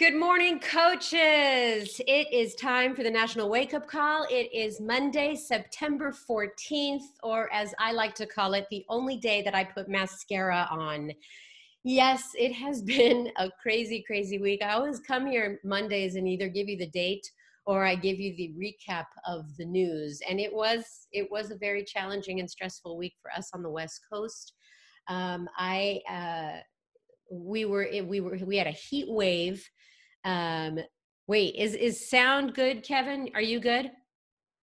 Good morning, coaches. It is time for the National Wake Up Call. It is Monday, September 14th, or as I like to call it, the only day that I put mascara on. Yes, it has been a crazy, crazy week. I always come here Mondays and either give you the date or I give you the recap of the news. And it was it was a very challenging and stressful week for us on the West Coast. Um, I uh, we were we were we had a heat wave um, wait, is is sound good, Kevin? Are you good?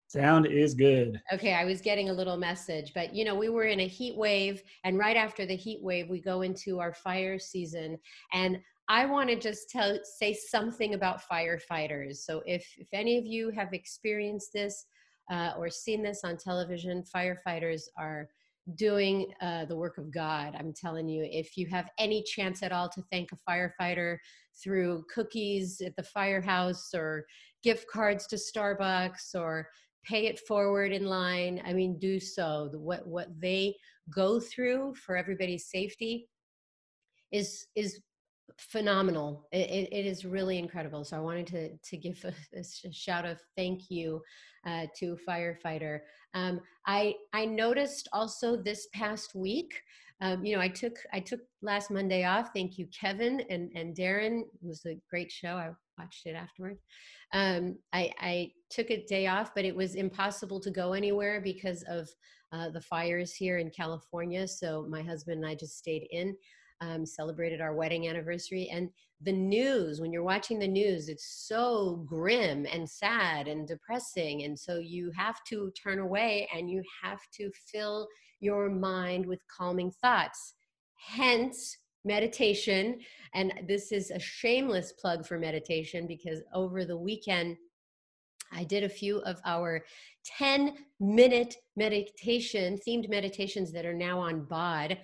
Sound is good. Okay, I was getting a little message, but you know, we were in a heat wave, and right after the heat wave, we go into our fire season. And I want to just tell say something about firefighters. So if if any of you have experienced this uh, or seen this on television, firefighters are doing uh, the work of God. I'm telling you, if you have any chance at all to thank a firefighter through cookies at the firehouse or gift cards to Starbucks or pay it forward in line, I mean, do so. What what they go through for everybody's safety is is phenomenal. It, it, it is really incredible. So I wanted to to give a, a shout of thank you uh, to firefighter. Um, I I noticed also this past week. Um, you know, I took I took last Monday off. Thank you, Kevin and and Darren. It was a great show. I watched it afterward. Um, I, I took a day off, but it was impossible to go anywhere because of uh, the fires here in California. So my husband and I just stayed in um, celebrated our wedding anniversary. And the news, when you're watching the news, it's so grim and sad and depressing. And so you have to turn away and you have to fill your mind with calming thoughts. Hence, meditation. And this is a shameless plug for meditation because over the weekend, I did a few of our 10 minute meditation, themed meditations that are now on BOD.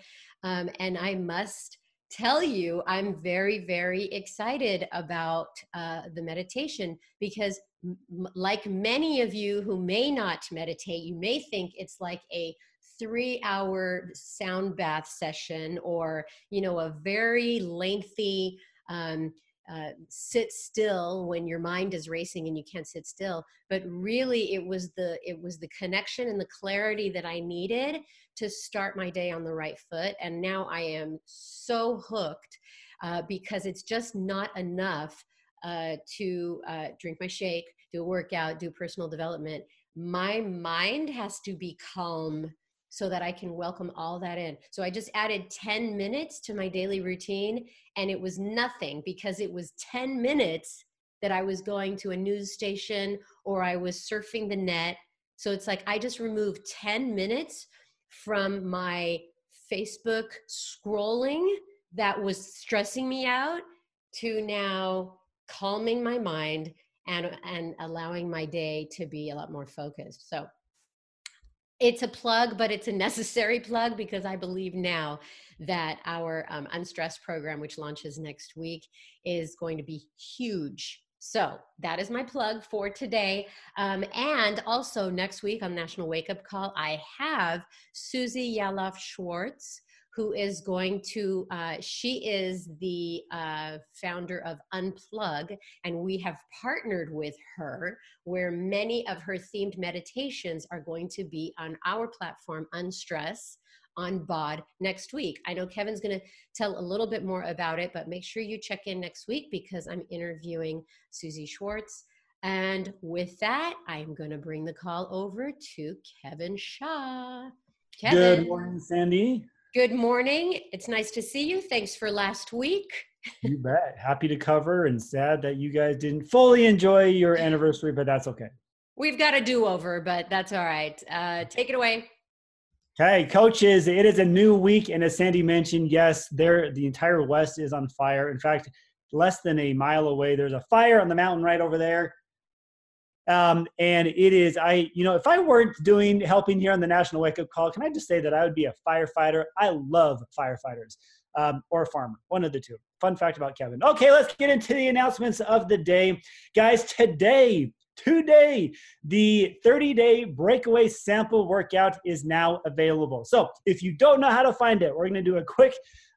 Um, and I must tell you, I'm very, very excited about uh, the meditation because, m- like many of you who may not meditate, you may think it's like a three hour sound bath session or you know a very lengthy um, uh, sit still when your mind is racing and you can't sit still. But really it was the it was the connection and the clarity that i needed to start my day on the right foot. And now i am so hooked uh, because it's just not enough uh, to uh, drink my shake do a workout do personal development. My mind has to be calm so that I can welcome all that in. So I just added 10 minutes to my daily routine and it was nothing because it was 10 minutes that I was going to a news station or I was surfing the net. So it's like I just removed 10 minutes from my Facebook scrolling that was stressing me out to now calming my mind and and allowing my day to be a lot more focused. So it's a plug, but it's a necessary plug because I believe now that our um, Unstressed program, which launches next week, is going to be huge. So that is my plug for today. Um, and also next week on National Wake Up Call, I have Susie Yalof Schwartz who is going to, uh, she is the uh, founder of Unplug, and we have partnered with her where many of her themed meditations are going to be on our platform, Unstress on BOD next week. I know Kevin's going to tell a little bit more about it, but make sure you check in next week because I'm interviewing Susie Schwartz. And with that, I'm going to bring the call over to Kevin Shaw. Kevin. Good morning, Sandy. Good morning. It's nice to see you. Thanks for last week. you bet. Happy to cover and sad that you guys didn't fully enjoy your anniversary, but that's okay. We've got a do over, but that's all right. Uh, take it away. Okay, coaches, it is a new week. And as Sandy mentioned, yes, there the entire West is on fire. In fact, less than a mile away, there's a fire on the mountain right over there. Um, and it is, I, you know, if I weren't doing helping here on the National Wake Up Call, can I just say that I would be a firefighter? I love firefighters um, or a farmer, one of the two. Fun fact about Kevin. Okay, let's get into the announcements of the day. Guys, today, today, the 30 day breakaway sample workout is now available. So if you don't know how to find it, we're going to do a quick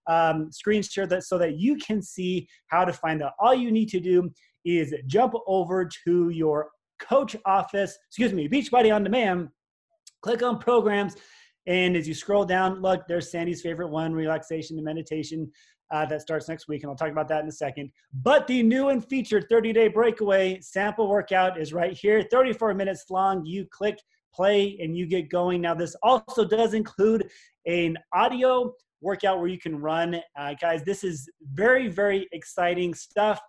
um, screen share that so that you can see how to find that. All you need to do is jump over to your coach office, excuse me, Beachbody on Demand, click on programs, and as you scroll down, look, there's Sandy's favorite one, relaxation and meditation. Uh, that starts next week, and I'll talk about that in a second. But the new and featured 30 day breakaway sample workout is right here, 34 minutes long. You click play and you get going. Now, this also does include an audio workout where you can run. Uh, guys, this is very, very exciting stuff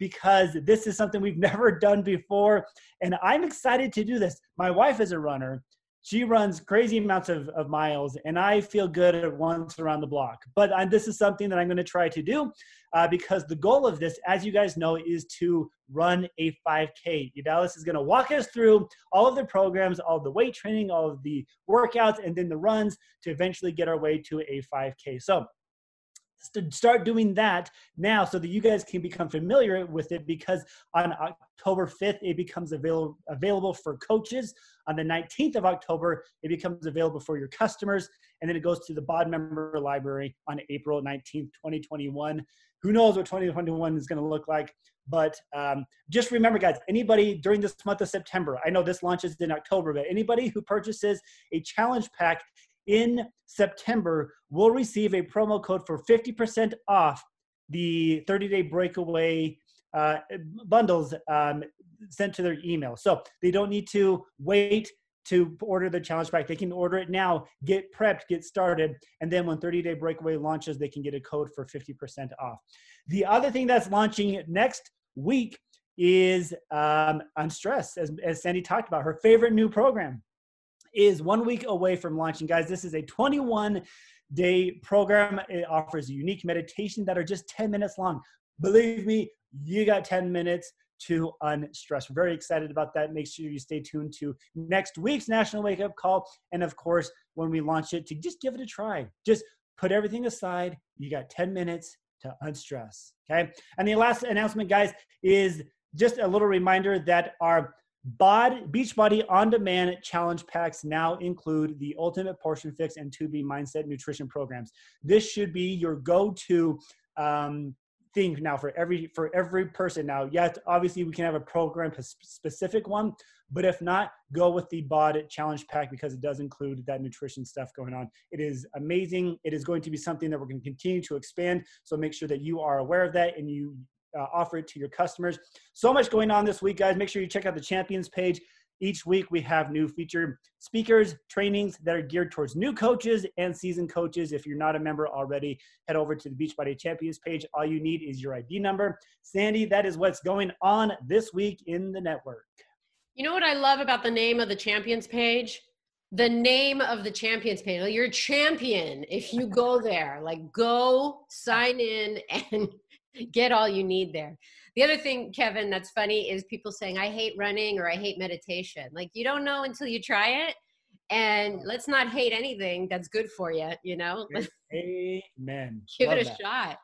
because this is something we've never done before. And I'm excited to do this. My wife is a runner she runs crazy amounts of, of miles and i feel good at once around the block but uh, this is something that i'm going to try to do uh, because the goal of this as you guys know is to run a 5k Dallas is going to walk us through all of the programs all the weight training all of the workouts and then the runs to eventually get our way to a 5k so start doing that now so that you guys can become familiar with it because on October 5th it becomes available available for coaches. On the 19th of October it becomes available for your customers and then it goes to the BOD member library on April 19th 2021 who knows what 2021 is going to look like but um, just remember guys anybody during this month of September I know this launches in October but anybody who purchases a challenge pack in September will receive a promo code for 50% off the 30 day breakaway uh, bundles um, sent to their email. So they don't need to wait to order the challenge pack. They can order it now, get prepped, get started, and then when 30 day breakaway launches, they can get a code for 50% off. The other thing that's launching next week is um, Unstress, as, as Sandy talked about, her favorite new program is one week away from launching. Guys, this is a 21 day program. It offers unique meditation that are just 10 minutes long. Believe me, you got 10 minutes to unstress. We're very excited about that. Make sure you stay tuned to next week's National Wake Up Call. And of course, when we launch it, to just give it a try. Just put everything aside. You got 10 minutes to unstress. Okay. And the last announcement, guys, is just a little reminder that our Bod, Beachbody On Demand Challenge Packs now include the Ultimate Portion Fix and 2B Mindset Nutrition programs. This should be your go-to um, thing now for every for every person. Now, yes, obviously we can have a program specific one, but if not, go with the Bod Challenge Pack because it does include that nutrition stuff going on. It is amazing. It is going to be something that we're going to continue to expand. So make sure that you are aware of that and you uh, offer it to your customers. So much going on this week, guys. Make sure you check out the champions page. Each week, we have new featured speakers, trainings that are geared towards new coaches and seasoned coaches. If you're not a member already, head over to the Beachbody Champions page. All you need is your ID number. Sandy, that is what's going on this week in the network. You know what I love about the name of the Champions page? The name of the Champions page. You're a champion if you go there. Like go sign in and get all you need there. The other thing, Kevin, that's funny is people saying, I hate running or I hate meditation. Like, you don't know until you try it. And let's not hate anything that's good for you, you know? Amen. Give Love it a that. shot.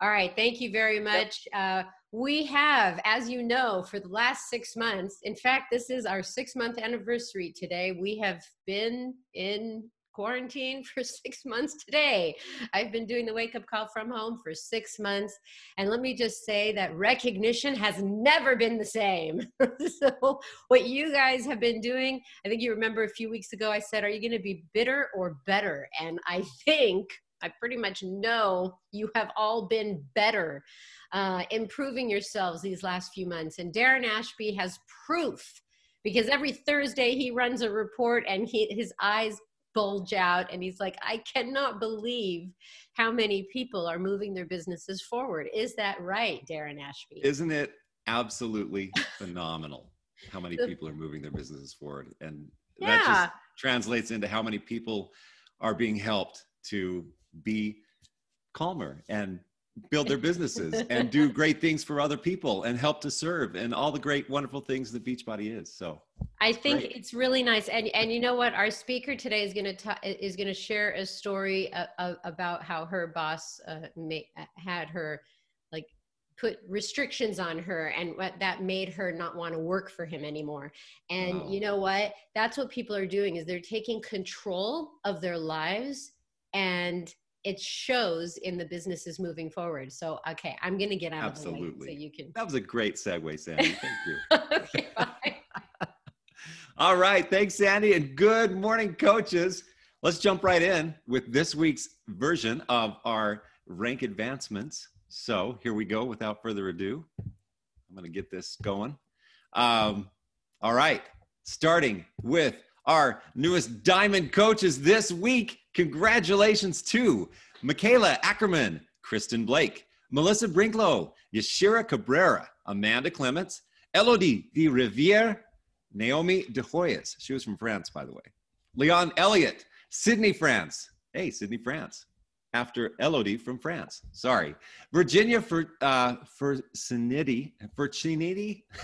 All right. Thank you very much. Yep. Uh, we have, as you know, for the last six months, in fact, this is our six month anniversary today. We have been in quarantine for six months today. I've been doing the wake up call from home for six months. And let me just say that recognition has never been the same. so, what you guys have been doing, I think you remember a few weeks ago, I said, Are you going to be bitter or better? And I think. I pretty much know you have all been better, uh, improving yourselves these last few months. And Darren Ashby has proof because every Thursday he runs a report and he, his eyes bulge out and he's like i cannot believe how many people are moving their businesses forward. Is that right darren ashby? Isn't it absolutely phenomenal how many people are moving their businesses forward? And yeah. that just translates into how many people are being helped to be calmer and build their businesses and do great things for other people and help to serve and all the great wonderful things that beachbody is. So i think great. it's really nice and and you know what our speaker today is going to is going to share a story uh, uh, about how her boss uh, had her like put restrictions on her and what that made her not want to work for him anymore and wow. you know what that's what people are doing is they're taking control of their lives and it shows in the businesses moving forward. So, okay, I'm going to get out Absolutely. of the way so you can. That was a great segue, Sandy. Thank you. okay, All right. Thanks, Sandy. And good morning, coaches. Let's jump right in with this week's version of our rank advancements. So here we go without further ado. I'm going to get this going. Um, all right. Starting with our newest diamond coaches this week. Congratulations to Michaela Ackerman, Kristen Blake, Melissa Brinklow, Yashira Cabrera, Amanda Clements, Elodie de Riviere, Naomi De Hoyas. She was from France, by the way. Leon Elliott, Sydney, France. Hey, Sydney, France. After Elodie from France. Sorry. Virginia for uh, for Sinity,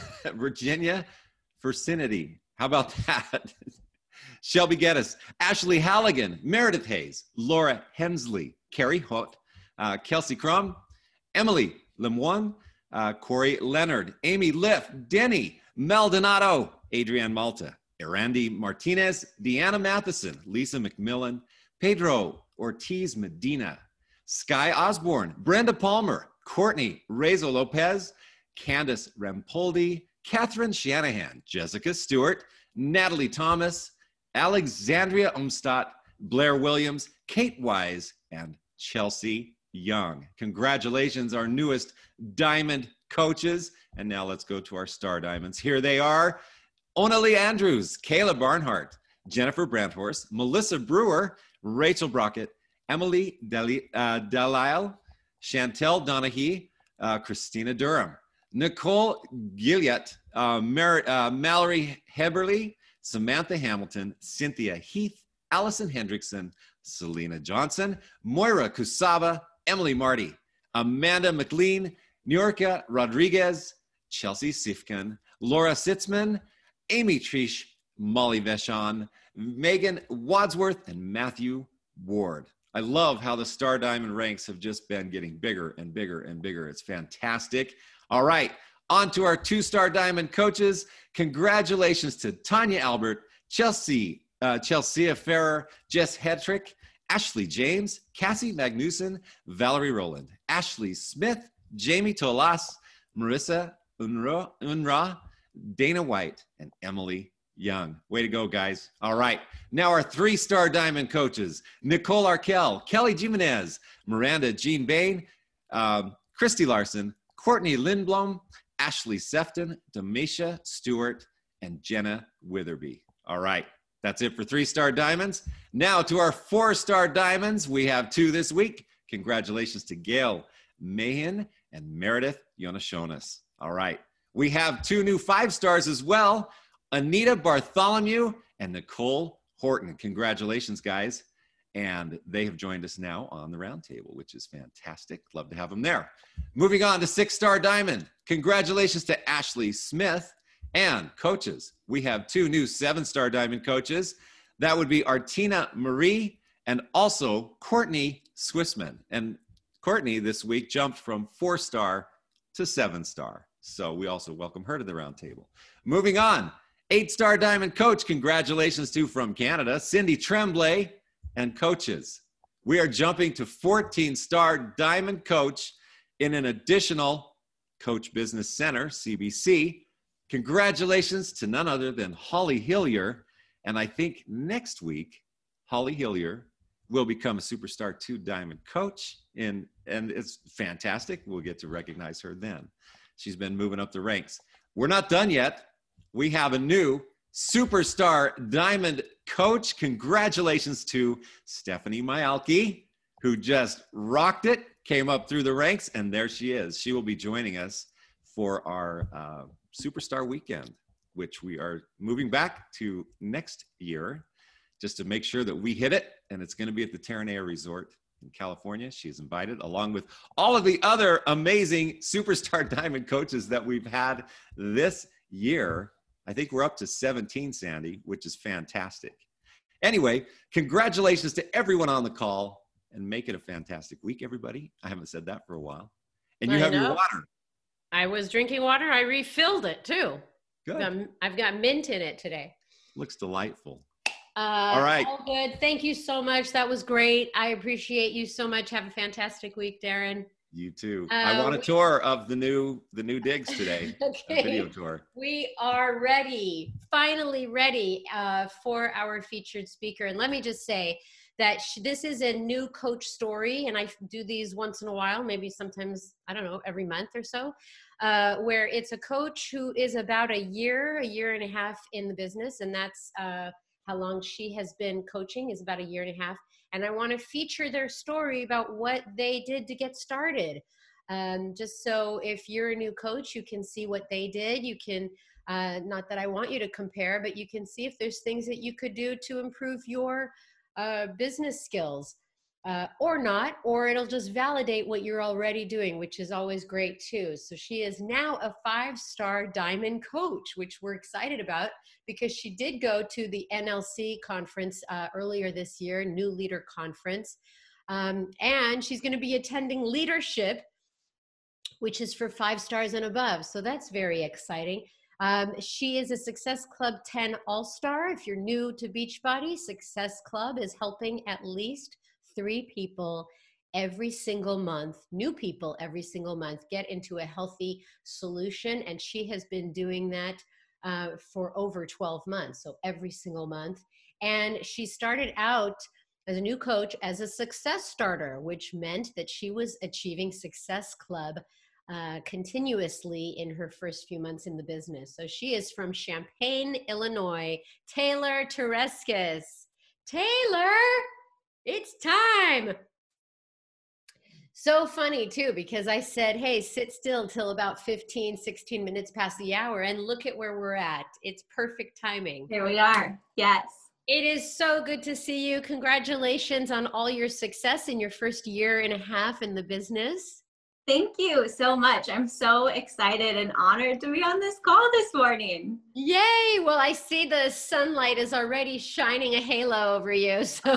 Virginia for Sinity. How about that? Shelby Geddes, Ashley Halligan, Meredith Hayes, Laura Hensley, Carrie Holt, uh, Kelsey Crum, Emily Lemoine, uh, Corey Leonard, Amy Liff, Denny, Mel Donato, Adrienne Malta, Erandi Martinez, Deanna Matheson, Lisa McMillan, Pedro Ortiz Medina, Sky Osborne, Brenda Palmer, Courtney Rezo Lopez, Candace Rampoldi, Catherine Shanahan, Jessica Stewart, Natalie Thomas, Alexandria Umstadt, Blair Williams, Kate Wise, and Chelsea Young. Congratulations, our newest diamond coaches. And now let's go to our star diamonds. Here they are Onalee Andrews, Kayla Barnhart, Jennifer Brandhorst, Melissa Brewer, Rachel Brockett, Emily uh, Delisle, Chantel Donahue, uh, Christina Durham, Nicole Gilliott, uh, uh, Mallory Heberly, Samantha Hamilton, Cynthia Heath, Allison Hendrickson, Selena Johnson, Moira Kusaba, Emily Marty, Amanda McLean, Niorka Rodriguez, Chelsea Sifkin, Laura Sitzman, Amy Trish, Molly Veshon, Megan Wadsworth, and Matthew Ward. I love how the Star Diamond ranks have just been getting bigger and bigger and bigger. It's fantastic. All right, on to our two star diamond coaches. Congratulations to Tanya Albert, Chelsea, uh, Chelsea Ferrer, Jess Hetrick, Ashley James, Cassie Magnuson, Valerie Rowland, Ashley Smith, Jamie Tolas, Marissa Unra, Dana White, and Emily Young. Way to go, guys. All right. Now, our three star diamond coaches Nicole Arkell, Kelly Jimenez, Miranda Jean Bain, um, Christy Larson, Courtney Lindblom, Ashley Sefton, Demisha Stewart, and Jenna Witherby. All right, that's it for three star diamonds. Now to our four star diamonds. We have two this week. Congratulations to Gail Mahan and Meredith Yonashonas. All right, we have two new five stars as well Anita Bartholomew and Nicole Horton. Congratulations, guys. And they have joined us now on the roundtable, which is fantastic. Love to have them there. Moving on to six star diamond. Congratulations to Ashley Smith and coaches. We have two new seven star diamond coaches. That would be Artina Marie and also Courtney Swissman. And Courtney this week jumped from four star to seven star. So we also welcome her to the roundtable. Moving on, eight star diamond coach. Congratulations to from Canada, Cindy Tremblay and coaches. We are jumping to 14 star diamond coach in an additional Coach Business Center, CBC. Congratulations to none other than Holly Hillier. And I think next week, Holly Hillier will become a Superstar 2 Diamond coach. And, and it's fantastic. We'll get to recognize her then. She's been moving up the ranks. We're not done yet. We have a new Superstar Diamond coach. Congratulations to Stephanie Myalki, who just rocked it, came up through the ranks, and there she is. She will be joining us for our uh, Superstar Weekend, which we are moving back to next year just to make sure that we hit it. And it's going to be at the Terranea Resort in California. She is invited, along with all of the other amazing Superstar Diamond coaches that we've had this year. I think we're up to 17, Sandy, which is fantastic. Anyway, congratulations to everyone on the call and make it a fantastic week, everybody. I haven't said that for a while. And you I have know. your water. I was drinking water. I refilled it too. Good. Um, I've got mint in it today. Looks delightful. Uh, all right. All good. Thank you so much. That was great. I appreciate you so much. Have a fantastic week, Darren. You too. Uh, I want a we, tour of the new the new digs today. okay. A video tour. We are ready, finally ready uh, for our featured speaker. And let me just say that this is a new coach story, and I do these once in a while, maybe sometimes I don't know, every month or so, uh, where it's a coach who is about a year, a year and a half in the business, and that's uh, how long she has been coaching is about a year and a half and I want to feature their story about what they did to get started. Um, just so if you're a new coach, you can see what they did. You can, uh, not that I want you to compare, but you can see if there's things that you could do to improve your uh, business skills uh, or not, or it'll just validate what you're already doing, which is always great too. So she is now a five star diamond coach, which we're excited about because she did go to the NLC conference uh, earlier this year, New Leader Conference. Um, and she's going to be attending leadership, which is for five stars and above. So that's very exciting. Um, she is a Success Club 10 All Star. If you're new to Beachbody, Success Club is helping at least three people every single month, new people every single month, get into a healthy solution. And she has been doing that uh, for over 12 months, so every single month. And she started out as a new coach as a success starter, which meant that she was achieving Success Club uh, continuously in her first few months in the business. So she is from Champaign, Illinois. Taylor Tereskis. Taylor! It's time. So funny too, because I said, hey, sit still till about 15, 16 minutes past the hour, and look at where we're at. It's perfect timing. Here we are. Yes. It is so good to see you. Congratulations on all your success in your first year and a half in the business. Thank you so much. I'm so excited and honored to be on this call this morning. Yay! Well, I see the sunlight is already shining a halo over you. So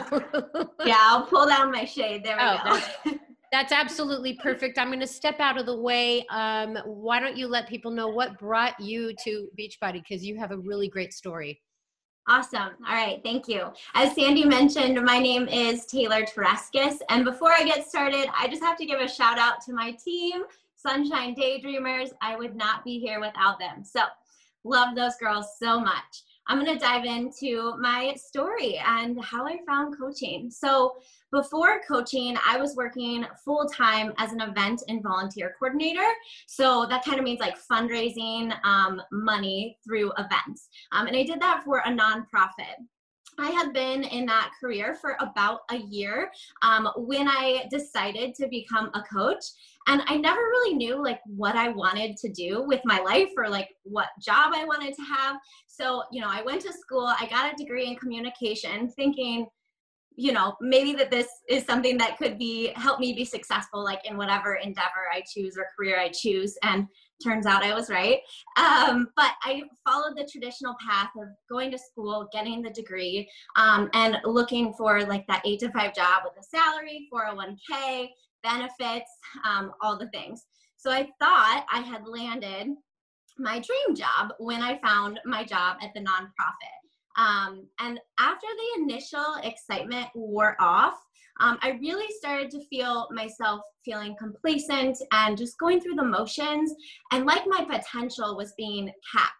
Yeah, I'll pull down my shade. There we oh, go. That's, that's, absolutely perfect. I'm going to step out of the way. Um, why don't you let people know what brought you to Beachbody because you have a really great story. Awesome. All right. Thank you. As Sandy mentioned, my name is Taylor Tereskis. And before I get started, I just have to give a shout out to my team, Sunshine Daydreamers. I would not be here without them. So, love those girls so much. I'm going to dive into my story and how I found coaching. So, before coaching, I was working full time as an event and volunteer coordinator. So that kind of means like fundraising um, money through events. Um, and I did that for a nonprofit. I had been in that career for about a year um, when I decided to become a coach. And I never really knew like what I wanted to do with my life or like what job I wanted to have. So, you know, I went to school, I got a degree in communication thinking, you know maybe that this is something that could be help me be successful like in whatever endeavor i choose or career i choose and turns out i was right. Um, but i followed the traditional path of going to school getting the degree um, and looking for like that eight to five job with a salary 401k benefits um, all the things. So i thought i had landed my dream job when i found my job at the nonprofit um, and after the initial excitement wore off, um, I really started to feel myself feeling complacent and just going through the motions and like my potential was being capped.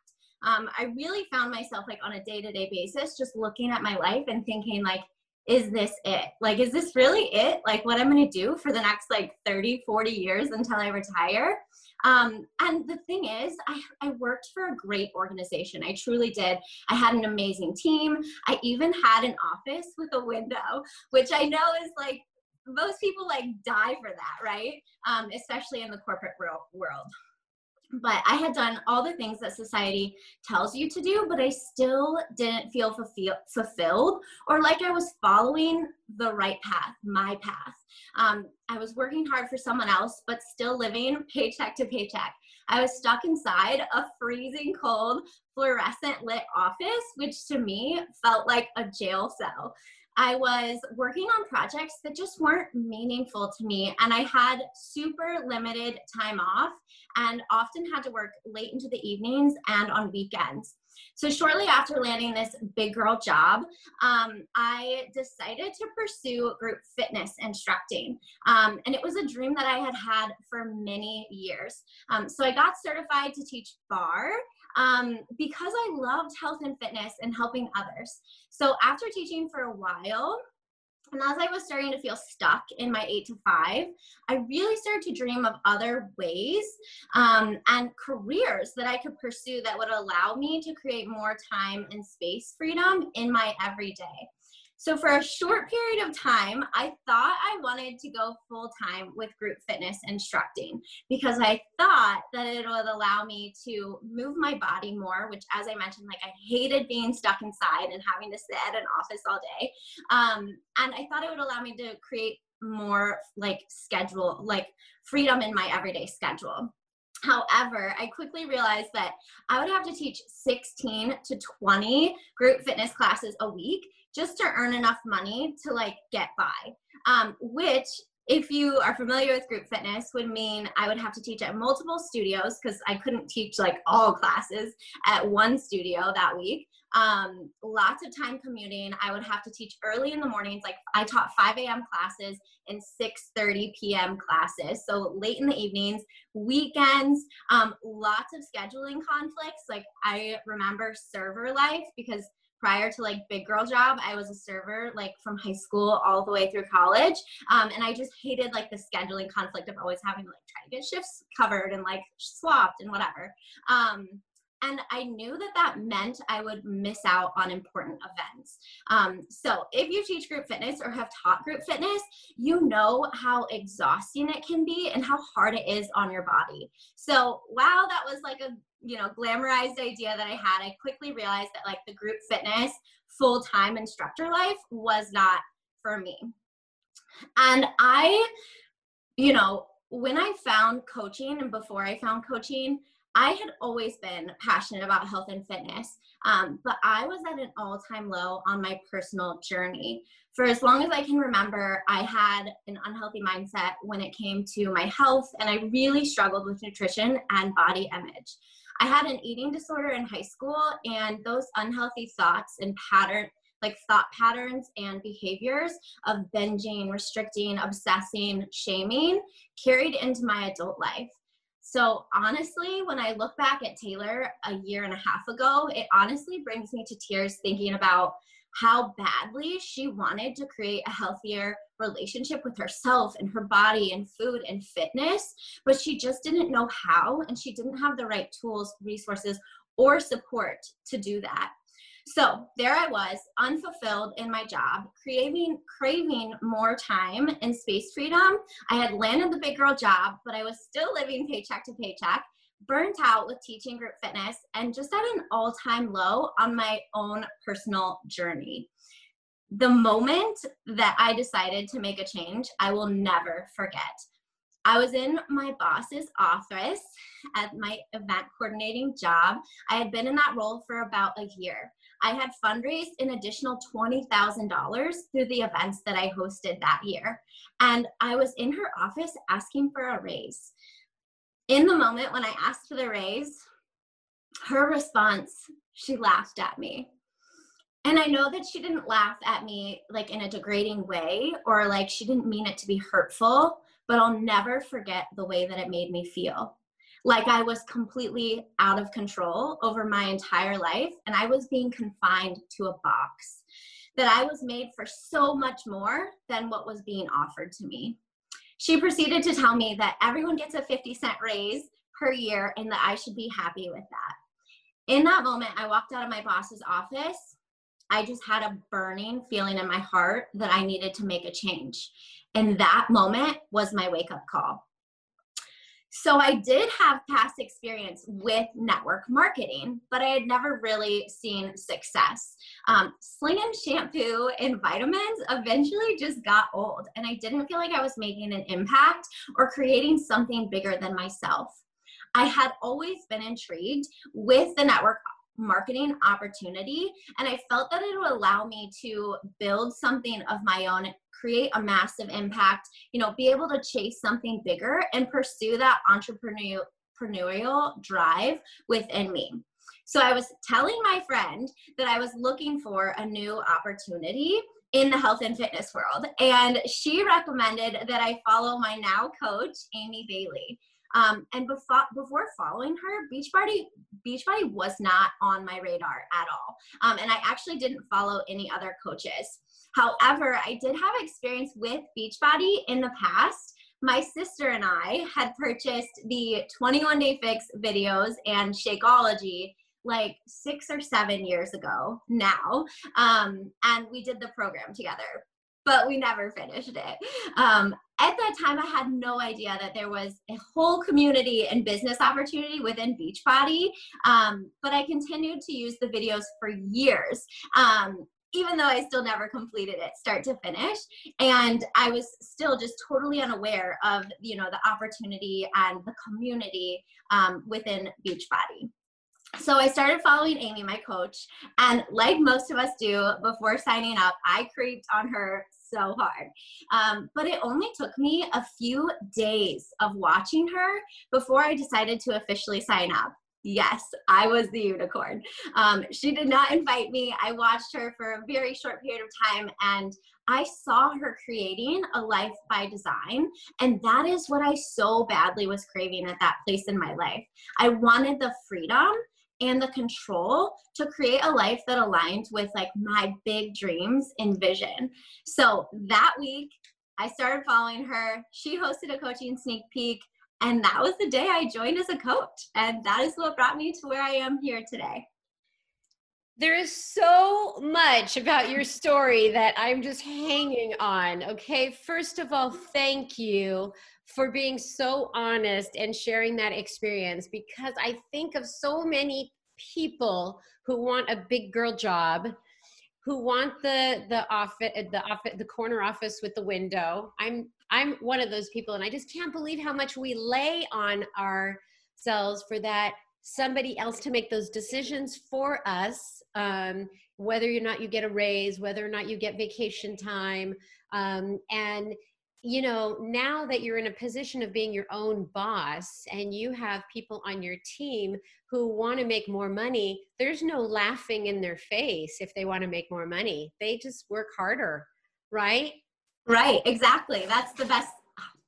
Um, I really found myself like on a day to day basis just looking at my life and thinking, like, is this it? Like, is this really it? Like, what I'm gonna do for the next like 30, 40 years until I retire? Um, and the thing is, I, I worked for a great organization. I truly did. I had an amazing team. I even had an office with a window, which I know is like most people like die for that, right? Um, especially in the corporate world but I had done all the things that society tells you to do, but I still didn't feel fulfilled or like I was following the right path, my path. Um, I was working hard for someone else, but still living paycheck to paycheck. I was stuck inside a freezing cold, fluorescent lit office, which to me felt like a jail cell. I was working on projects that just weren't meaningful to me, and I had super limited time off and often had to work late into the evenings and on weekends. So, shortly after landing this big girl job, um, I decided to pursue group fitness instructing. Um, and it was a dream that I had had for many years. Um, so, I got certified to teach barre um, because I loved health and fitness and helping others. So, after teaching for a while, and as I was starting to feel stuck in my eight to five, I really started to dream of other ways um, and careers that I could pursue that would allow me to create more time and space freedom in my everyday. So for a short period of time, I thought I wanted to go full time with group fitness instructing because I thought that it would allow me to move my body more, which as I mentioned, like I hated being stuck inside and having to sit at an office all day. Um, and I thought it would allow me to create more like schedule, like freedom in my everyday schedule. However, I quickly realized that I would have to teach 16 to 20 group fitness classes a week just to earn enough money to like get by. Um, which if you are familiar with group fitness would mean i would have to teach at multiple studios because i couldn't teach like all classes at one studio that week. Um, lots of time commuting. I would have to teach early in the mornings. Like i taught 5 a.m classes and 6.30 p.m classes. So late in the evenings weekends um, lots of scheduling conflicts. Like i remember server life because prior to like big girl job i was a server like from high school all the way through college um, and i just hated like the scheduling conflict of always having to like try to get shifts covered and like swapped and whatever um, and I knew that that meant I would miss out on important events. Um, so, if you teach group fitness or have taught group fitness, you know how exhausting it can be and how hard it is on your body. So, while that was like a you know glamorized idea that I had, I quickly realized that like the group fitness full time instructor life was not for me. And I, you know, when I found coaching and before I found coaching, I had always been passionate about health and fitness, um, but I was at an all time low on my personal journey. For as long as I can remember, I had an unhealthy mindset when it came to my health, and I really struggled with nutrition and body image. I had an eating disorder in high school, and those unhealthy thoughts and pattern like thought patterns and behaviors of binging, restricting, obsessing, shaming carried into my adult life. So honestly, when I look back at Taylor a year and a half ago, it honestly brings me to tears thinking about how badly she wanted to create a healthier relationship with herself and her body and food and fitness, but she just didn't know how and she didn't have the right tools, resources, or support to do that. So there I was, unfulfilled in my job, craving craving more time and space freedom. I had landed the big girl job, but I was still living paycheck to paycheck, burnt out with teaching group fitness, and just at an all-time low on my own personal journey. The moment that I decided to make a change, I will never forget. I was in my boss's office at my event coordinating job. I had been in that role for about a year. I had fundraised an additional $20,000 through the events that I hosted that year. And I was in her office asking for a raise. In the moment when I asked for the raise, her response, she laughed at me. And I know that she didn't laugh at me like in a degrading way or like she didn't mean it to be hurtful, but I'll never forget the way that it made me feel like I was completely out of control over my entire life and I was being confined to a box. That I was made for so much more than what was being offered to me. She proceeded to tell me that everyone gets a 50 cent raise per year and that I should be happy with that. In that moment, I walked out of my boss's office. I just had a burning feeling in my heart that I needed to make a change. And that moment was my wake up call. So I did have past experience with network marketing, but I had never really seen success. Um, sling and shampoo and vitamins eventually just got old, and I didn't feel like I was making an impact or creating something bigger than myself. I had always been intrigued with the network marketing opportunity, and I felt that it would allow me to build something of my own create a massive impact, you know, be able to chase something bigger and pursue that entrepreneurial drive within me. So I was telling my friend that I was looking for a new opportunity in the health and fitness world. And she recommended that I follow my now coach, Amy Bailey. Um, and before, before following her, Beachbody, Beachbody was not on my radar at all. Um, and I actually didn't follow any other coaches. However, I did have experience with Beachbody in the past. My sister and I had purchased the 21 Day Fix videos and Shakeology like six or seven years ago now. Um, and we did the program together, but we never finished it. Um, at that time, I had no idea that there was a whole community and business opportunity within Beachbody. Um, but I continued to use the videos for years. Um, even though I still never completed it start to finish. And I was still just totally unaware of, you know, the opportunity and the community um, within Beachbody. So I started following Amy, my coach, and like most of us do before signing up, I creeped on her so hard. Um, but it only took me a few days of watching her before I decided to officially sign up. Yes, I was the unicorn. Um, she did not invite me. I watched her for a very short period of time and I saw her creating a life by design. And that is what I so badly was craving at that place in my life. I wanted the freedom and the control to create a life that aligned with like my big dreams and vision. So that week, I started following her. She hosted a coaching sneak peek. And that was the day I joined as a coach. And that is what brought me to where I am here today. There is so much about your story that I'm just hanging on. Okay, first of all, thank you for being so honest and sharing that experience because I think of so many people who want a big girl job who want the the office the office the corner office with the window i'm i'm one of those people and i just can't believe how much we lay on ourselves for that somebody else to make those decisions for us um, whether or not you get a raise whether or not you get vacation time. Um, and you know now that you're in a position of being your own boss and you have people on your team who want to make more money there's no laughing in their face if they want to make more money. They just work harder right? Right exactly. That's the best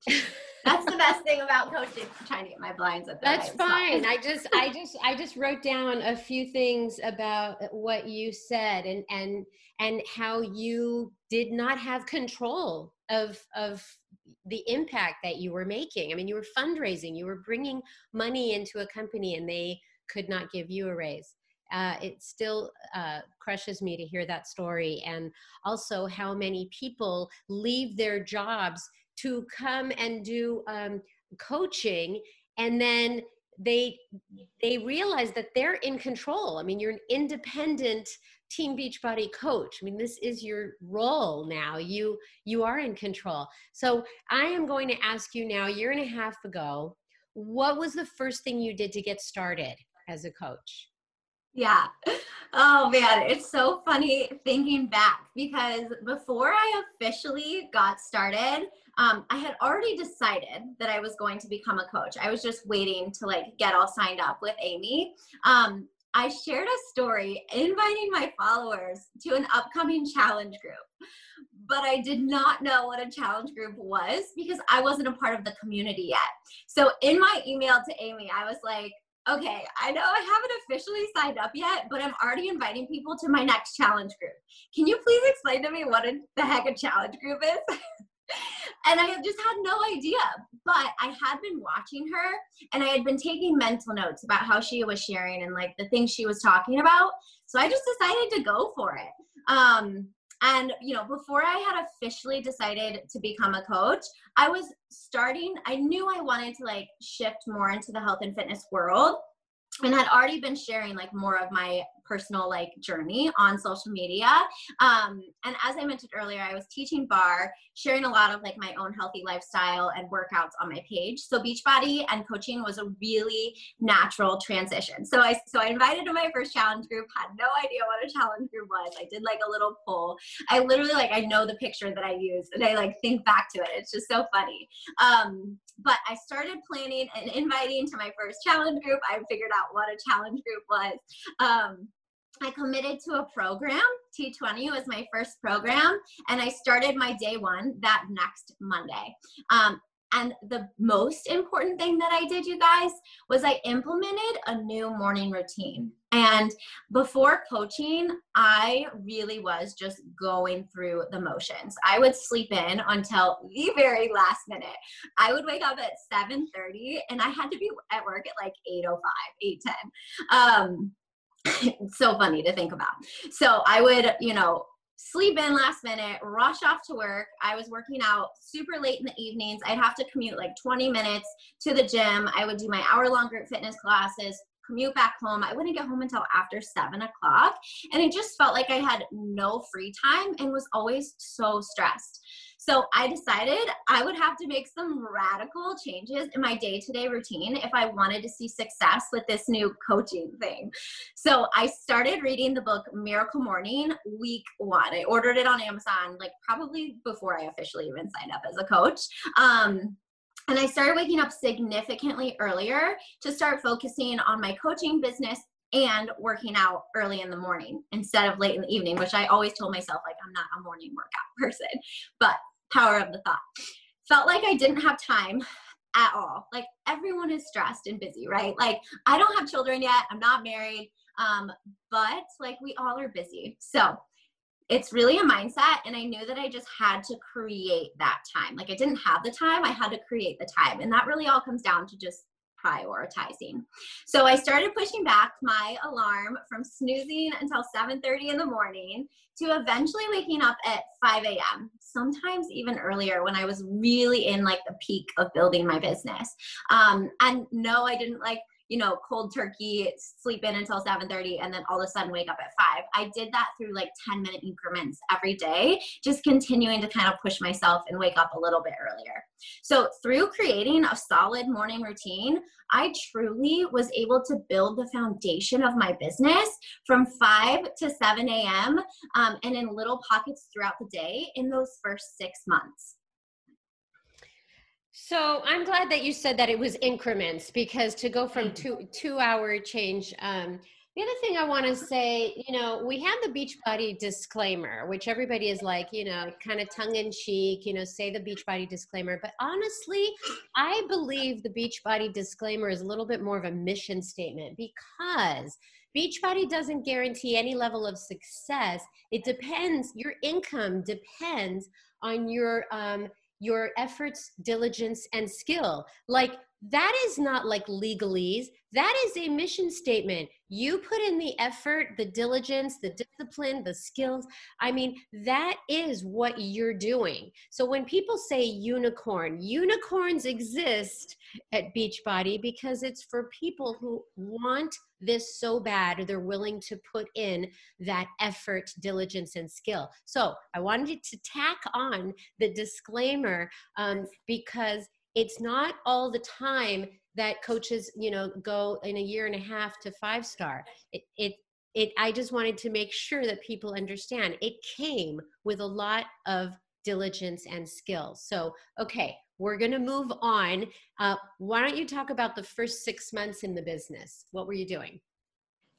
that's the best thing about coaching I'm trying to get my blinds at the that's fine. I just i just i just wrote down a few things about what you said and and and how you did not have control of of the impact that you were making. I mean you were fundraising you were bringing money into a company and they could not give you a raise. Uh, it still uh, crushes me to hear that story and also how many people leave their jobs to come and do um, coaching and then they they realize that they're in control. I mean you're an independent team beachbody coach. I mean this is your role now. You you are in control. So i am going to ask you now a year and a half ago what was the first thing you did to get started as a coach yeah oh man it's so funny thinking back because before i officially got started um, I had already decided that I was going to become a coach. I was just waiting to like get all signed up with Amy. Um, I shared a story inviting my followers to an upcoming challenge group, but I did not know what a challenge group was because I wasn't a part of the community yet. So in my email to Amy, I was like, okay, I know I haven't officially signed up yet, but I'm already inviting people to my next challenge group. Can you please explain to me what a, the heck a challenge group is? and I just had no idea. But I had been watching her and I had been taking mental notes about how she was sharing and like the things she was talking about. So I just decided to go for it. Um, and you know, before I had officially decided to become a coach, I was starting, I knew I wanted to like shift more into the health and fitness world and had already been sharing like more of my personal like journey on social media. Um, and as I mentioned earlier, I was teaching barre sharing a lot of like my own healthy lifestyle and workouts on my page. So Beachbody and coaching was a really natural transition. So I so I invited to my first challenge group, had no idea what a challenge group was. I did like a little poll. I literally like I know the picture that I used and I like think back to it. It's just so funny. Um, but I started planning and inviting to my first challenge group. I figured out what a challenge group was. Um, I committed to a program. T20 was my first program, and I started my day one that next Monday. Um, and the most important thing that I did, you guys, was I implemented a new morning routine. And before coaching, I really was just going through the motions. I would sleep in until the very last minute. I would wake up at 7:30 and I had to be at work at like 8:05, 8:10. Um so funny to think about. So I would, you know, sleep in last minute, rush off to work. I was working out super late in the evenings. I'd have to commute like 20 minutes to the gym. I would do my hour long group fitness classes, commute back home. I wouldn't get home until after seven o'clock. And it just felt like I had no free time and was always so stressed. So I decided I would have to make some radical changes in my day to day routine if I wanted to see success with this new coaching thing. So I started reading the book Miracle Morning week one. I ordered it on Amazon, like probably before I officially even signed up as a coach. Um, and I started waking up significantly earlier to start focusing on my coaching business and working out early in the morning instead of late in the evening, which I always told myself, like, I'm not a morning workout person. But power of the thought. Felt like I didn't have time at all. Like everyone is stressed and busy, right? Like I don't have children yet. I'm not married. Um, but like we all are busy. So it's really a mindset. And I knew that I just had to create that time. Like I didn't have the time, I had to create the time. And that really all comes down to just prioritizing. So I started pushing back my alarm from snoozing until 7:30 in the morning to eventually waking up at 5 a.m. Sometimes even earlier when I was really in like the peak of building my business. Um, and no, I didn't like you know, cold turkey, sleep in until 7:30 and then all of a sudden wake up at 5. I did that through like 10 minute increments every day, just continuing to kind of push myself and wake up a little bit earlier. So, through creating a solid morning routine, I truly was able to build the foundation of my business from 5 to 7 a.m. Um, and in little pockets throughout the day in those first six months. So I'm glad that you said that it was increments because to go from two two hour change. Um, the other thing I want to say, you know, we have the Beachbody disclaimer, which everybody is like, you know, kind of tongue in cheek, you know, say the Beachbody disclaimer. But honestly, I believe the Beachbody disclaimer is a little bit more of a mission statement because Beachbody doesn't guarantee any level of success. It depends, your income depends on your um, your efforts, diligence, and skill. Like that is not like legalese. That is a mission statement. You put in the effort, the diligence, the discipline, the skills. I mean, that is what you're doing. So when people say unicorn, unicorns exist at Beachbody because it's for people who want this so bad they're willing to put in that effort diligence and skill. So i wanted to tack on the disclaimer um, because it's not all the time that coaches you know go in a year and a half to five star. It, it it i just wanted to make sure that people understand. It came with a lot of diligence and skill. So okay we're going to move on uh, why don't you talk about the first six months in the business what were you doing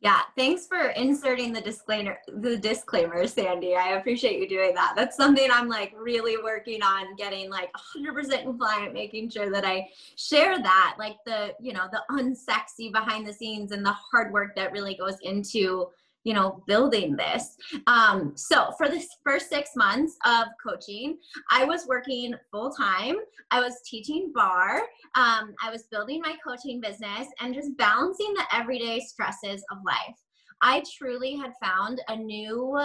yeah, thanks for inserting the disclaimer the disclaimer, Sandy. I appreciate you doing that. That's something I'm like really working on getting like 100% compliant, making sure that I share that like the, you know, the unsexy behind the scenes and the hard work that really goes into you know building this um, so for the first six months of coaching i was working full time i was teaching barre. um, i was building my coaching business and just balancing the everyday stresses of life i truly had found a new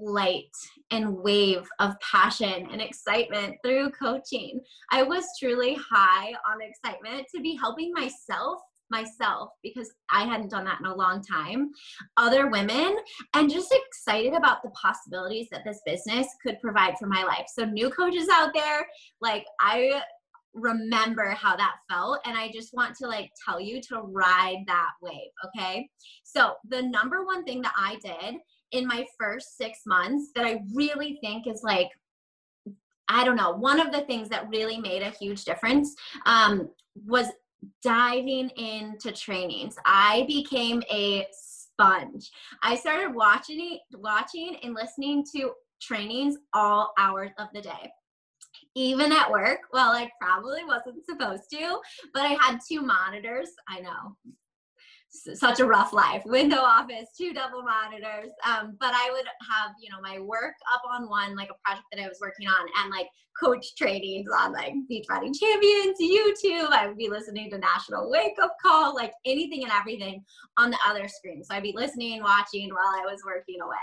light and wave of passion and excitement through coaching. I was truly high on excitement to be helping myself myself because I hadn't done that in a long time, other women, and just excited about the possibilities that this business could provide for my life. So, new coaches out there, like I remember how that felt and i just want to like tell you to ride that wave okay so the number one thing that i did in my first six months that i really think is like i don't know one of the things that really made a huge difference um, was diving into trainings i became a sponge i started watching watching and listening to trainings all hours of the day even at work. Well, I probably wasn't supposed to, but I had two monitors. I know. Such a rough life. Window office, two double monitors. Um, but I would have, you know, my work up on one, like a project that I was working on, and like coach trainings on like Beachbody Champions, YouTube. I would be listening to National Wake Up Call, like anything and everything on the other screen. So I'd be listening, watching while I was working away.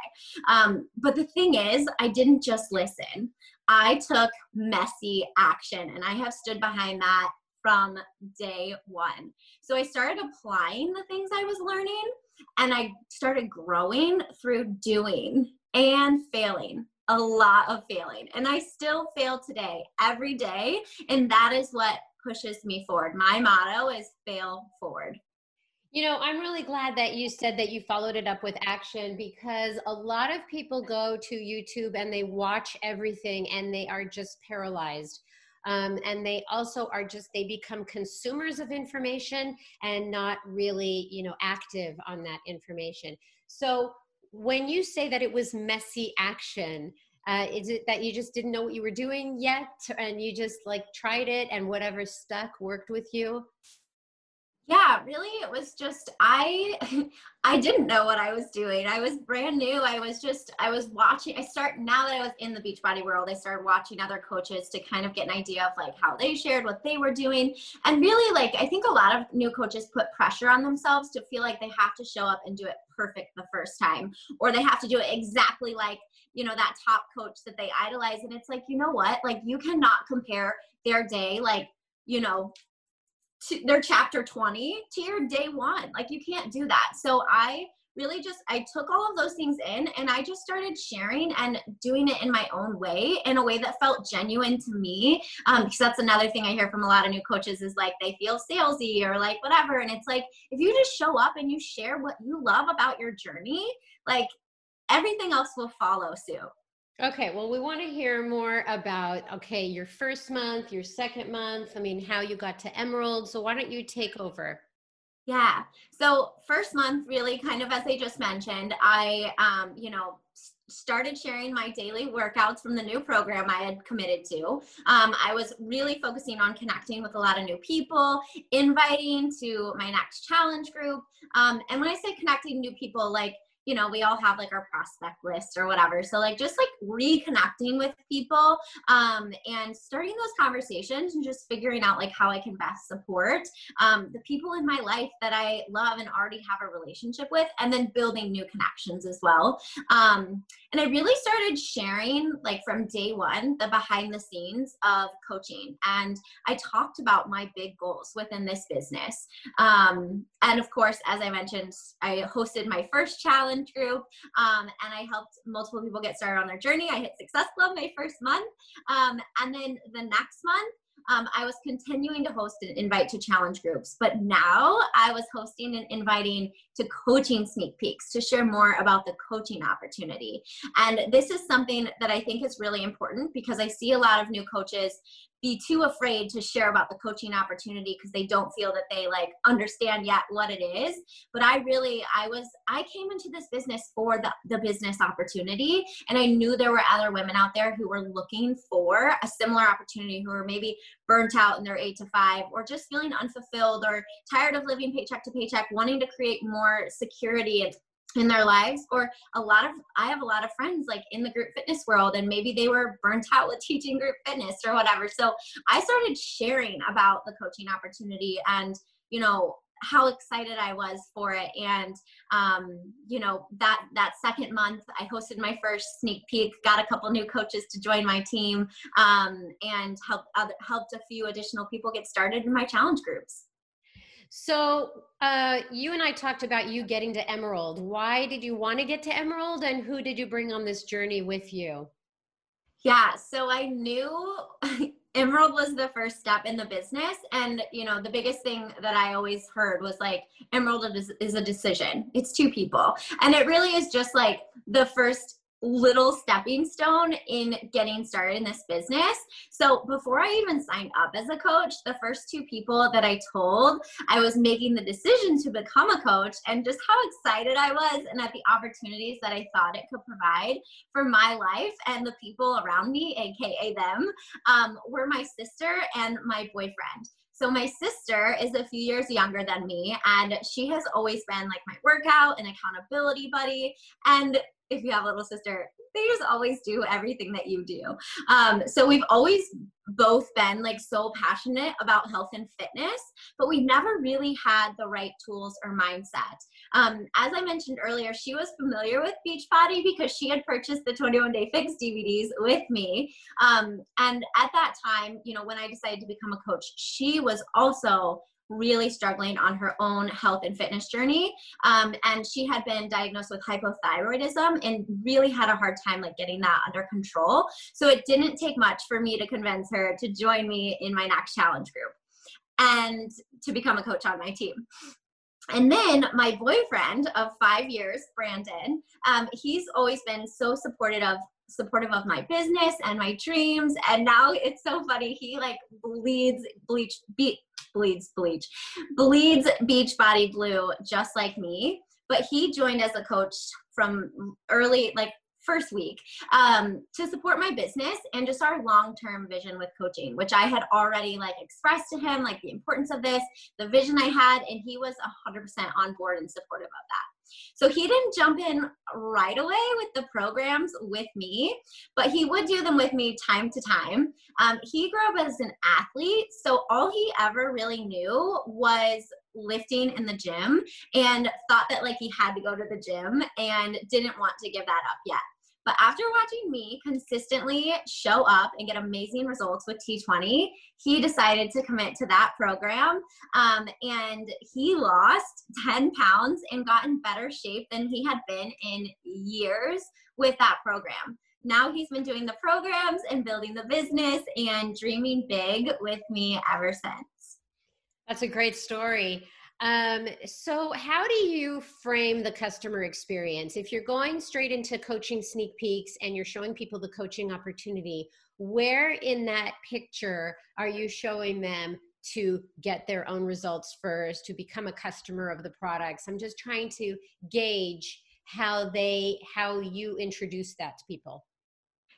Um, but the thing is, I didn't just listen. I took messy action and I have stood behind that from day one. So I started applying the things I was learning and I started growing through doing and failing. A lot of failing. And I still fail today, every day. And that is what pushes me forward. My motto is fail forward. You know, I'm really glad that you said that you followed it up with action because a lot of people go to YouTube and they watch everything and they are just paralyzed. Um, and they also are just they become consumers of information and not really you know active on that information. So when you say that it was messy action uh, is it that you just didn't know what you were doing yet and you just like tried it and whatever stuck worked with you yeah really it was just i i didn't know what i was doing. I was brand new. I was just i was watching i start now that i was in the beachbody world i started watching other coaches to kind of get an idea of like how they shared what they were doing. And really like i think a lot of new coaches put pressure on themselves to feel like they have to show up and do it perfect the first time or they have to do it exactly like you know that top coach that they idolize. And it's like you know what? Like you cannot compare their day like you know to their chapter 20 to your day one. Like you can't do that. So I really just I took all of those things in and I just started sharing and doing it in my own way in a way that felt genuine to me. Um, because that's another thing I hear from a lot of new coaches is like they feel salesy or like whatever. And it's like if you just show up and you share what you love about your journey, like everything else will follow suit. Okay, well, we want to hear more about, okay, your first month, your second month, I mean, how you got to Emerald. So why don't you take over? Yeah. So first month, really kind of as I just mentioned, I, um, you know, started sharing my daily workouts from the new program I had committed to. Um, I was really focusing on connecting with a lot of new people, inviting to my next challenge group. Um, and when I say connecting new people, like you know, we all have like our prospect list or whatever. So like just like reconnecting with people um, and starting those conversations and just figuring out like how I can best support um, the people in my life that I love and already have a relationship with, and then building new connections as well. Um, and I really started sharing like from day one the behind the scenes of coaching, and I talked about my big goals within this business. Um, and of course, as I mentioned, I hosted my first challenge challenge group. Um, and I helped multiple people get started on their journey. I hit Success Club my first month. Um, and then the next month, um, I was continuing to host and invite to challenge groups, but now I was hosting and inviting to coaching sneak peeks to share more about the coaching opportunity. And this is something that I think is really important because I see a lot of new coaches be too afraid to share about the coaching opportunity because they don't feel that they like understand yet what it is. But i really i was i came into this business for the, the business opportunity and i knew there were other women out there who were looking for a similar opportunity who were maybe burnt out in their eight to five or just feeling unfulfilled or tired of living paycheck to paycheck wanting to create more security and in their lives or a lot of i have a lot of friends like in the group fitness world and maybe they were burnt out with teaching group fitness or whatever. So i started sharing about the coaching opportunity and you know how excited i was for it. And um, you know that that second month i hosted my first sneak peek got a couple new coaches to join my team um, and helped helped a few additional people get started in my challenge groups So, uh, you and I talked about you getting to Emerald. Why did you want to get to Emerald, and who did you bring on this journey with you? Yeah, so I knew Emerald was the first step in the business. And, you know, the biggest thing that I always heard was like, Emerald is, is a decision. It's two people. And it really is just like the first little stepping stone in getting started in this business. So before I even signed up as a coach, the first two people that I told I was making the decision to become a coach and just how excited I was and at the opportunities that I thought it could provide for my life and the people around me, aka them, um, were my sister and my boyfriend. So my sister is a few years younger than me, and she has always been like my workout and accountability buddy. And if you have a little sister, they just always do everything that you do. Um, so we've always both been like so passionate about health and fitness, but we never really had the right tools or mindset. Um, as I mentioned earlier, she was familiar with Beachbody because she had purchased the 21 Day Fix DVDs with me. Um, and at that time, you know, when I decided to become a coach, she was also really struggling on her own health and fitness journey. Um, and she had been diagnosed with hypothyroidism and really had a hard time like getting that under control. So it didn't take much for me to convince her to join me in my next challenge group and to become a coach on my team. And then my boyfriend of five years brandon um, he's always been so supportive of supportive of my business and my dreams. And now it's so funny he like bleeds bleach be, bleeds bleach. Bleeds Beachbody blue just like me. But he joined as a coach from early like first week um, to support my business and just our long-term vision with coaching which i had already like expressed to him like the importance of this the vision i had and he was 100% on board and supportive of that so he didn't jump in right away with the programs with me, but he would do them with me time to time. Um, he grew up as an athlete, so all he ever really knew was lifting in the gym and thought that like he had to go to the gym and didn't want to give that up yet. But after watching me consistently show up and get amazing results with T20, he decided to commit to that program. Um, and he lost 10 pounds and got in better shape than he had been in years with that program. Now he's been doing the programs and building the business and dreaming big with me ever since. That's a great story. Um, so, how do you frame the customer experience? If you're going straight into coaching sneak peeks and you're showing people the coaching opportunity, where in that picture are you showing them to get their own results first, to become a customer of the products? I'm just trying to gauge how they how you introduce that to people.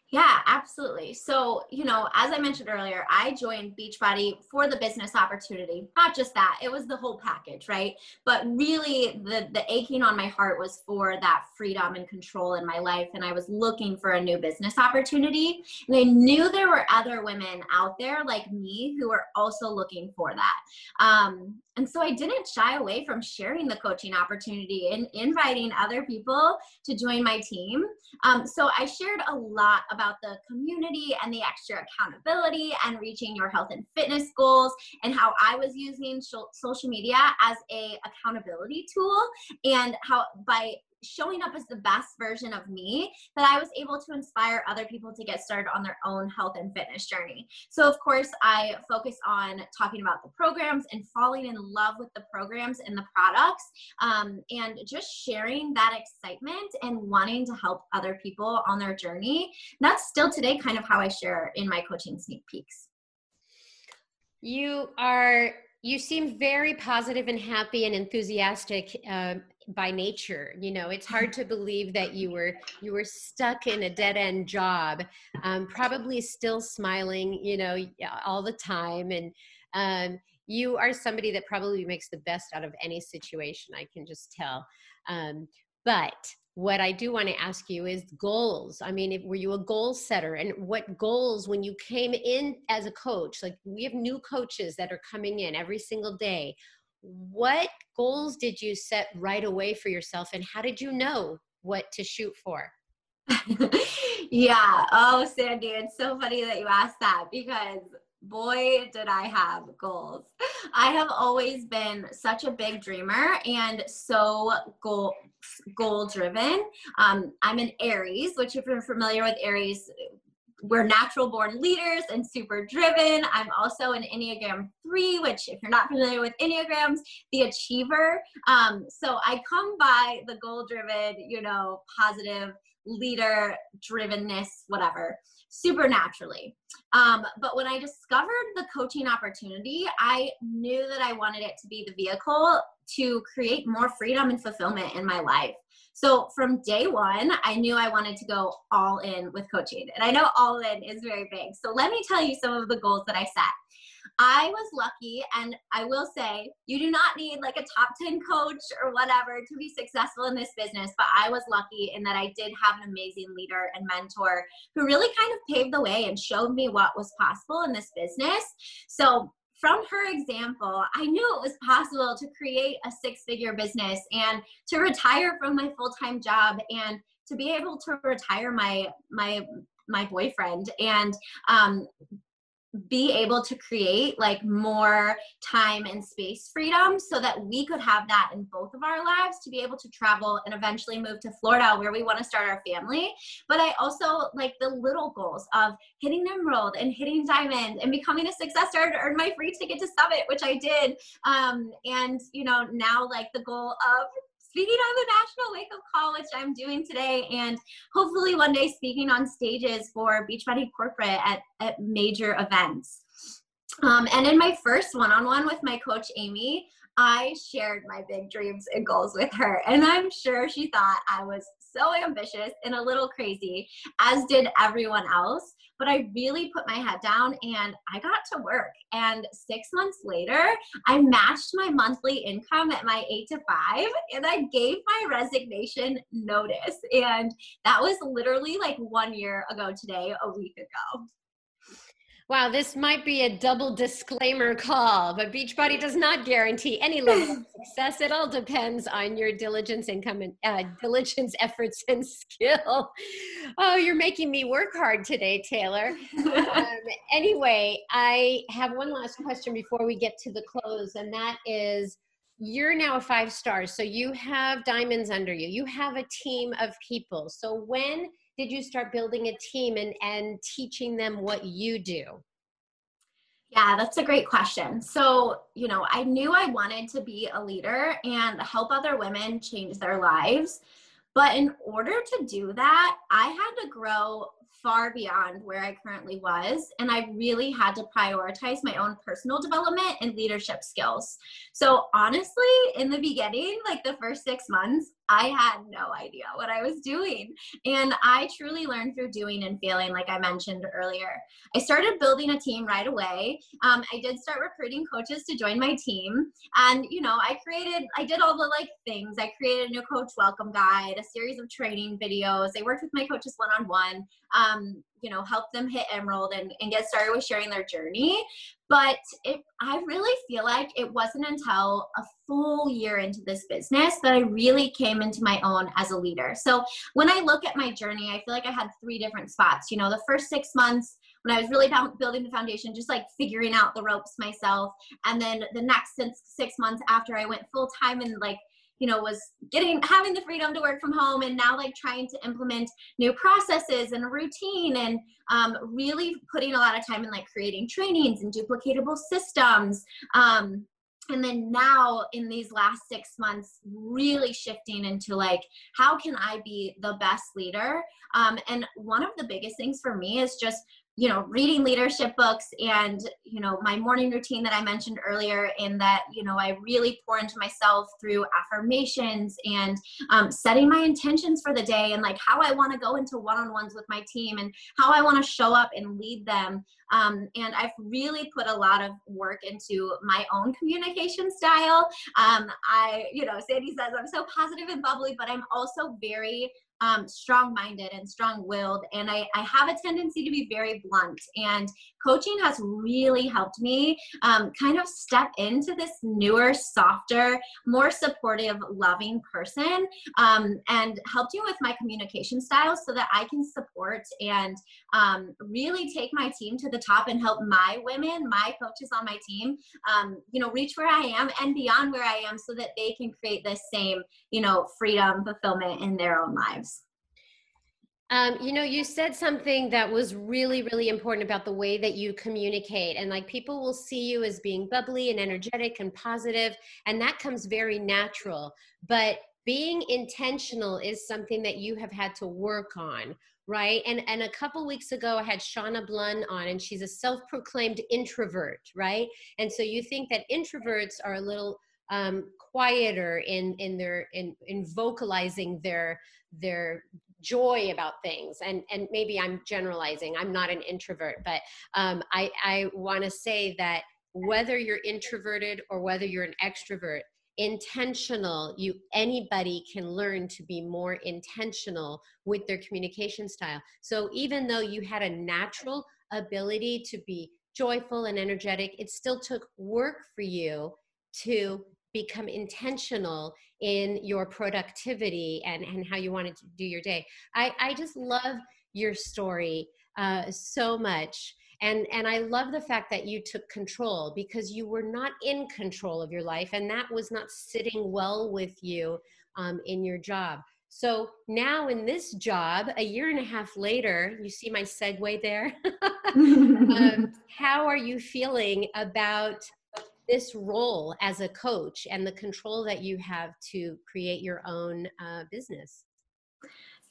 Yeah, absolutely. So, you know, as I mentioned earlier, I joined Beachbody for the business opportunity. Not just that, it was the whole package, right? But really the the aching on my heart was for that freedom and control in my life and I was looking for a new business opportunity. And I knew there were other women out there like me who were also looking for that. Um, and so I didn't shy away from sharing the coaching opportunity and inviting other people to join my team. Um, so I shared a lot about the community and the extra accountability and reaching your health and fitness goals and how I was using social media as a accountability tool and how by showing up as the best version of me that I was able to inspire other people to get started on their own health and fitness journey. So, of course, I focus on talking about the programs and falling in love with the programs and the products um, and just sharing that excitement and wanting to help other people on their journey. That's still today kind of how I share in my coaching sneak peeks. You are you seem very positive and happy and enthusiastic uh, by nature you know it's hard to believe that you were you were stuck in a dead end job um, probably still smiling you know all the time and um, you are somebody that probably makes the best out of any situation i can just tell um, but what I do want to ask you is goals. I mean, if, were you a goal setter? And what goals, when you came in as a coach, like we have new coaches that are coming in every single day, what goals did you set right away for yourself and how did you know what to shoot for? yeah. Oh, Sandy, it's so funny that you asked that because boy, did I have goals. I have always been such a big dreamer and so goal goal driven. Um, I'm an Aries, which if you're familiar with Aries, we're natural born leaders and super driven. I'm also an Enneagram 3, which, if you're not familiar with Enneagrams, the achiever. Um, so I come by the goal driven, you know, positive leader drivenness, whatever, supernaturally. Um, but when I discovered the coaching opportunity, I knew that I wanted it to be the vehicle to create more freedom and fulfillment in my life. So from day one, I knew I wanted to go all in with coaching. And I know all in is very big. So let me tell you some of the goals that I set. I was lucky, and I will say, you do not need like a top 10 coach or whatever to be successful in this business. But I was lucky in that I did have an amazing leader and mentor who really kind of paved the way and showed me what was possible in this business. So from her example, I knew it was possible to create a six figure business and to retire from my full time job and to be able to retire my my my boyfriend. And um, be able to create like more time and space freedom so that we could have that in both of our lives to be able to travel and eventually move to Florida where we want to start our family. But I also like the little goals of hitting Emerald and hitting Diamond and becoming a success star to earn my free ticket to Summit, which I did. Um, and, you know, now like the goal of speaking on the national wake up call, which I'm doing today, and hopefully one day speaking on stages for Beachbody Corporate at, at major events. Um, and in my first one on one with my coach, Amy, I shared my big dreams and goals with her. And I'm sure she thought I was so ambitious and a little crazy, as did everyone else. But I really put my head down and I got to work. And six months later, I matched my monthly income at my eight to five and I gave my resignation notice. And that was literally like one year ago today, a week ago. Wow, this might be a double disclaimer call, but Beachbody does not guarantee any level of success. It all depends on your diligence, income, and uh, diligence, efforts, and skill. Oh, you're making me work hard today, Taylor. um, anyway, I have one last question before we get to the close, and that is you're now a five stars, so you have diamonds under you, you have a team of people. So when did you start building a team and, and teaching them what you do? Yeah, that's a great question. So, you know, I knew I wanted to be a leader and help other women change their lives. But in order to do that, I had to grow far beyond where I currently was. And I really had to prioritize my own personal development and leadership skills. So, honestly, in the beginning, like the first six months, I had no idea what I was doing. And I truly learned through doing and failing, like I mentioned earlier. I started building a team right away. Um, I did start recruiting coaches to join my team. And, you know, I created, I did all the like things. I created a new coach welcome guide, a series of training videos. I worked with my coaches one on one um, you know, help them hit Emerald and, and get started with sharing their journey. But it, I really feel like it wasn't until a full year into this business that I really came into my own as a leader. So when I look at my journey, I feel like I had three different spots. You know, the first six months, when I was really building the foundation, just like figuring out the ropes myself. And then the next six months after I went full time and like you know was getting having the freedom to work from home and now like trying to implement new processes and routine and um, really putting a lot of time in like creating trainings and duplicatable systems um, and then now in these last six months really shifting into like how can i be the best leader? Um, and one of the biggest things for me is just you know reading leadership books and you know my morning routine that i mentioned earlier in that you know i really pour into myself through affirmations and um, setting my intentions for the day and like how i want to go into one-on-ones with my team and how i want to show up and lead them. Um, and i've really put a lot of work into my own communication style. Um, i you know sandy says i'm so positive and bubbly but i'm also very um, strong minded and strong willed. And I, I have a tendency to be very blunt. And coaching has really helped me um, kind of step into this newer, softer, more supportive, loving person um, and helped you with my communication style so that I can support support and um, really take my team to the top and help my women, my coaches on my team, um, you know, reach where I am and beyond where I am so that they can create the same, you know, freedom, fulfillment in their own lives. Um, you know, you said something that was really, really important about the way that you communicate. And like people will see you as being bubbly and energetic and positive, and that comes very natural. But being intentional is something that you have had to work on, right? And and a couple weeks ago, I had Shauna Blund on, and she's a self-proclaimed introvert, right? And so you think that introverts are a little um, quieter in in their in in vocalizing their their joy about things. And and maybe i'm generalizing i'm not an introvert but um, i i want to say that whether you're introverted or whether you're an extrovert intentional you anybody can learn to be more intentional with their communication style. So even though you had a natural ability to be joyful and energetic it still took work for you to become intentional in your productivity and, and how you wanted to do your day. I, I just love your story uh, so much. And, and I love the fact that you took control because you were not in control of your life and that was not sitting well with you um, in your job. So now in this job, a year and a half later, you see my segue there. um, how are you feeling about this role as a coach and the control that you have to create your own uh, business?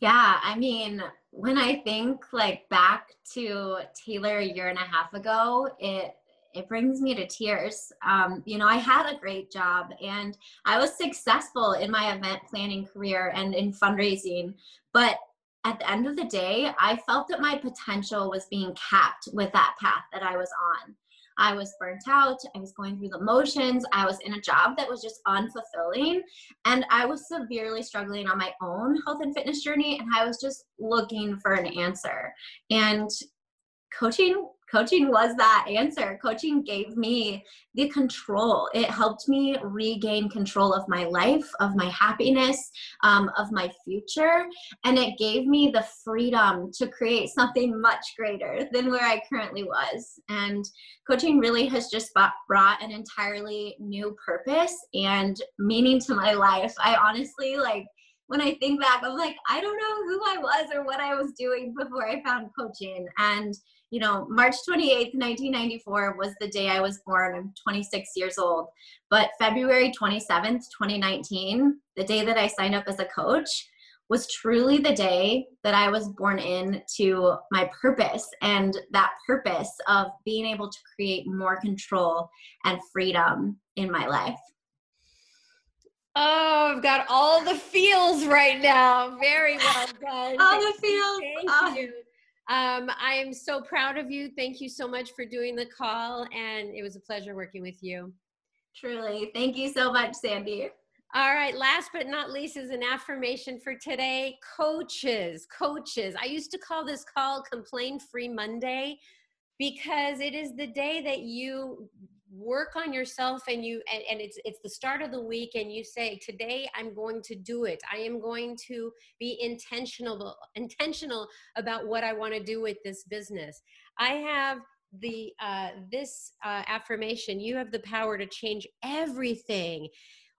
Yeah, I mean, when I think like back to Taylor a year and a half ago, it it brings me to tears. Um, you know, I had a great job and I was successful in my event planning career and in fundraising, but at the end of the day, I felt that my potential was being capped with that path that I was on. I was burnt out. I was going through the motions. I was in a job that was just unfulfilling. And I was severely struggling on my own health and fitness journey. And I was just looking for an answer. And coaching coaching was that answer. Coaching gave me the control. It helped me regain control of my life, of my happiness, um, of my future. And it gave me the freedom to create something much greater than where I currently was. And coaching really has just brought an entirely new purpose and meaning to my life. I honestly like when I think back, I'm like, I don't know who I was or what I was doing before I found coaching. And you know, March 28th, 1994 was the day I was born. I'm 26 years old. But February 27th, 2019, the day that I signed up as a coach, was truly the day that I was born into my purpose and that purpose of being able to create more control and freedom in my life. Oh, I've got all the feels right now. Very well done. all the feels. Thank oh. you. Um, I am so proud of you. Thank you so much for doing the call, and it was a pleasure working with you. Truly. Thank you so much, Sandy. All right, last but not least is an affirmation for today. Coaches, coaches. I used to call this call Complain Free Monday because it is the day that you work on yourself and you and, and, it's it's the start of the week and you say today i'm going to do it. I am going to be intentional intentional about what i want to do with this business. I have the uh, this uh, affirmation you have the power to change everything.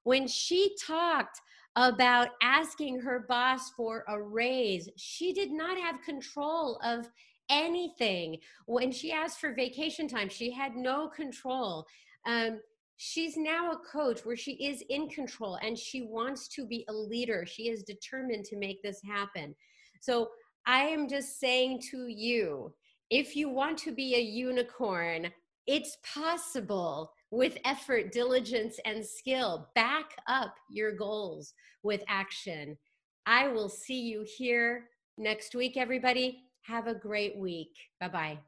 When she talked about asking her boss for a raise she did not have control of anything. When she asked for vacation time, she had no control. Um, she's now a coach where she is in control and she wants to be a leader. She is determined to make this happen. So I am just saying to you if you want to be a unicorn, it's possible with effort, diligence, and skill. Back up your goals with action. I will see you here next week, everybody. Have a great week. Bye bye.